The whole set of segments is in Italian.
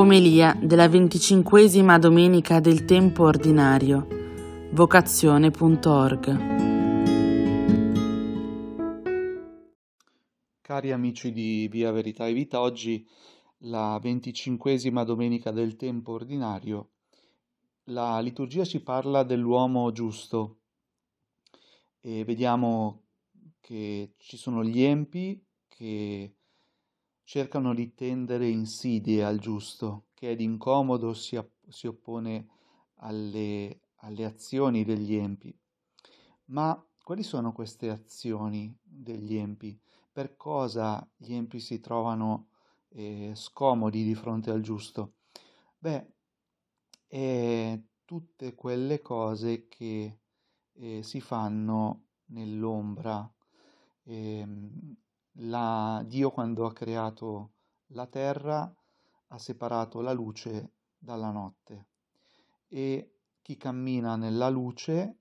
Omelia della venticinquesima domenica del tempo ordinario. Vocazione.org Cari amici di Via Verità e Vita, oggi la venticinquesima domenica del tempo ordinario. La liturgia ci parla dell'uomo giusto e vediamo che ci sono gli empi che cercano di tendere insidie al giusto, che è d'incomodo si, si oppone alle, alle azioni degli empi. Ma quali sono queste azioni degli empi? Per cosa gli empi si trovano eh, scomodi di fronte al giusto? Beh, è tutte quelle cose che eh, si fanno nell'ombra. La, Dio quando ha creato la terra ha separato la luce dalla notte. E chi cammina nella luce,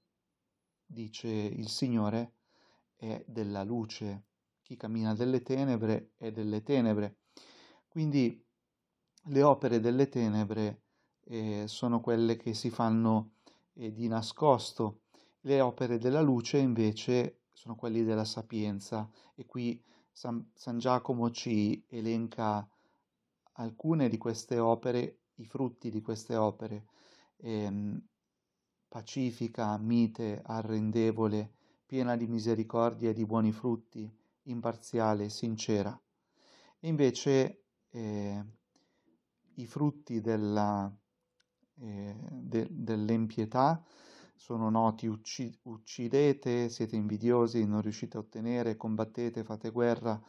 dice il Signore, è della luce, chi cammina delle tenebre è delle tenebre. Quindi le opere delle tenebre eh, sono quelle che si fanno eh, di nascosto, le opere della luce invece sono quelle della sapienza. E qui San, San Giacomo ci elenca alcune di queste opere, i frutti di queste opere, ehm, pacifica, mite, arrendevole, piena di misericordia e di buoni frutti, imparziale, sincera. E invece eh, i frutti della, eh, de, dell'empietà sono noti, ucci- uccidete, siete invidiosi, non riuscite a ottenere, combattete, fate guerra,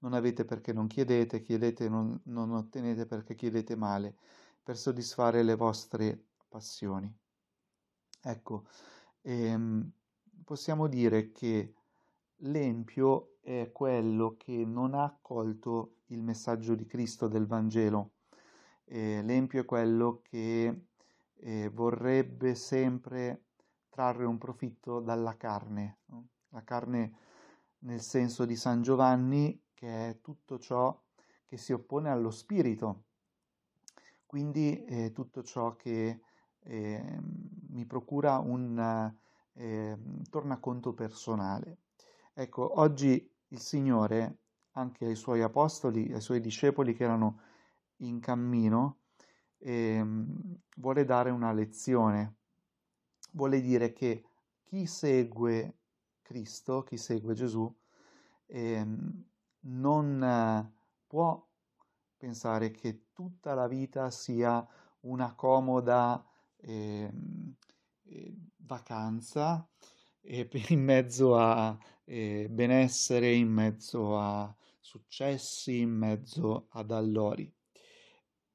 non avete perché non chiedete, chiedete non, non ottenete perché chiedete male, per soddisfare le vostre passioni. Ecco, ehm, possiamo dire che l'empio è quello che non ha accolto il messaggio di Cristo del Vangelo. Eh, l'empio è quello che eh, vorrebbe sempre trarre un profitto dalla carne. No? La carne nel senso di San Giovanni, che è tutto ciò che si oppone allo spirito, quindi eh, tutto ciò che eh, mi procura un eh, tornaconto personale. Ecco, oggi il Signore, anche ai suoi apostoli, ai suoi discepoli che erano in cammino, ehm, vuole dare una lezione vuole dire che chi segue Cristo, chi segue Gesù, eh, non eh, può pensare che tutta la vita sia una comoda ehm, eh, vacanza in mezzo a eh, benessere, in mezzo a successi, in mezzo ad allori.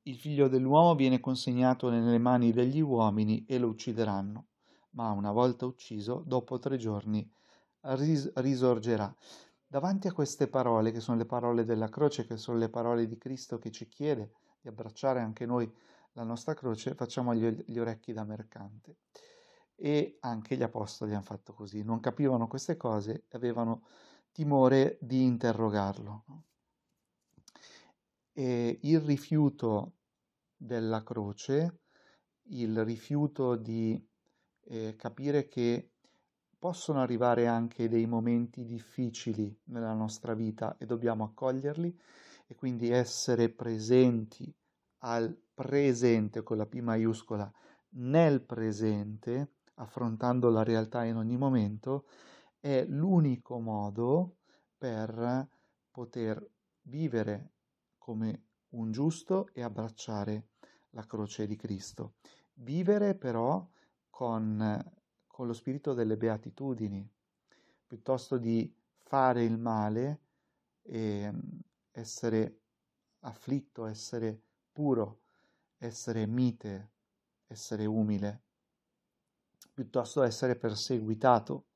Il figlio dell'uomo viene consegnato nelle mani degli uomini e lo uccideranno ma una volta ucciso, dopo tre giorni ris- risorgerà. Davanti a queste parole, che sono le parole della croce, che sono le parole di Cristo che ci chiede di abbracciare anche noi la nostra croce, facciamo gli, gli orecchi da mercante. E anche gli apostoli hanno fatto così, non capivano queste cose e avevano timore di interrogarlo. E il rifiuto della croce, il rifiuto di eh, capire che possono arrivare anche dei momenti difficili nella nostra vita e dobbiamo accoglierli e quindi essere presenti al presente con la P maiuscola nel presente, affrontando la realtà in ogni momento, è l'unico modo per poter vivere come un giusto e abbracciare la croce di Cristo. Vivere però con, con lo spirito delle beatitudini, piuttosto di fare il male e essere afflitto, essere puro, essere mite, essere umile, piuttosto essere perseguitato,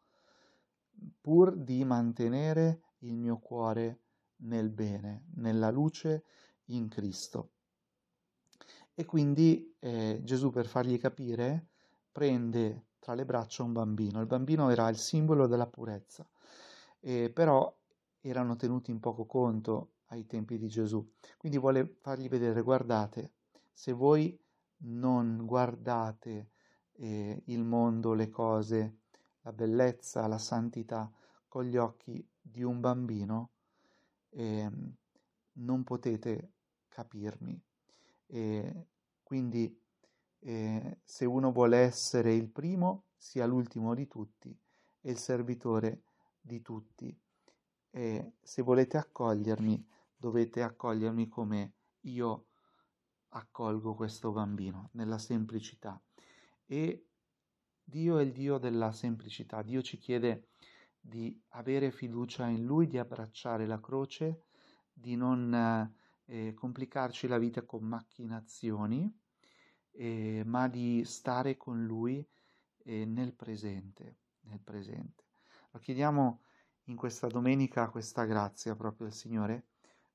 pur di mantenere il mio cuore nel bene, nella luce in Cristo. E quindi eh, Gesù per fargli capire prende tra le braccia un bambino. Il bambino era il simbolo della purezza, eh, però erano tenuti in poco conto ai tempi di Gesù. Quindi vuole fargli vedere, guardate, se voi non guardate eh, il mondo, le cose, la bellezza, la santità con gli occhi di un bambino, eh, non potete capirmi. Quindi eh, se uno vuole essere il primo, sia l'ultimo di tutti e il servitore di tutti. E se volete accogliermi, dovete accogliermi come io accolgo questo bambino, nella semplicità. E Dio è il Dio della semplicità. Dio ci chiede di avere fiducia in Lui, di abbracciare la croce, di non eh, complicarci la vita con macchinazioni, eh, ma di stare con Lui eh, nel presente, nel presente. Lo chiediamo in questa domenica questa grazia proprio al Signore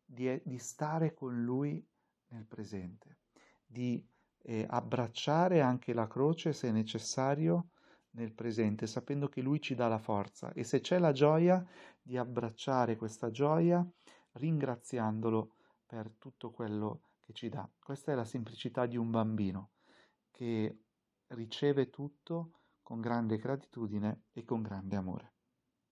di, di stare con Lui nel presente, di eh, abbracciare anche la croce se necessario nel presente, sapendo che Lui ci dà la forza e se c'è la gioia di abbracciare questa gioia ringraziandolo per tutto quello che ci dà. Questa è la semplicità di un bambino che riceve tutto con grande gratitudine e con grande amore.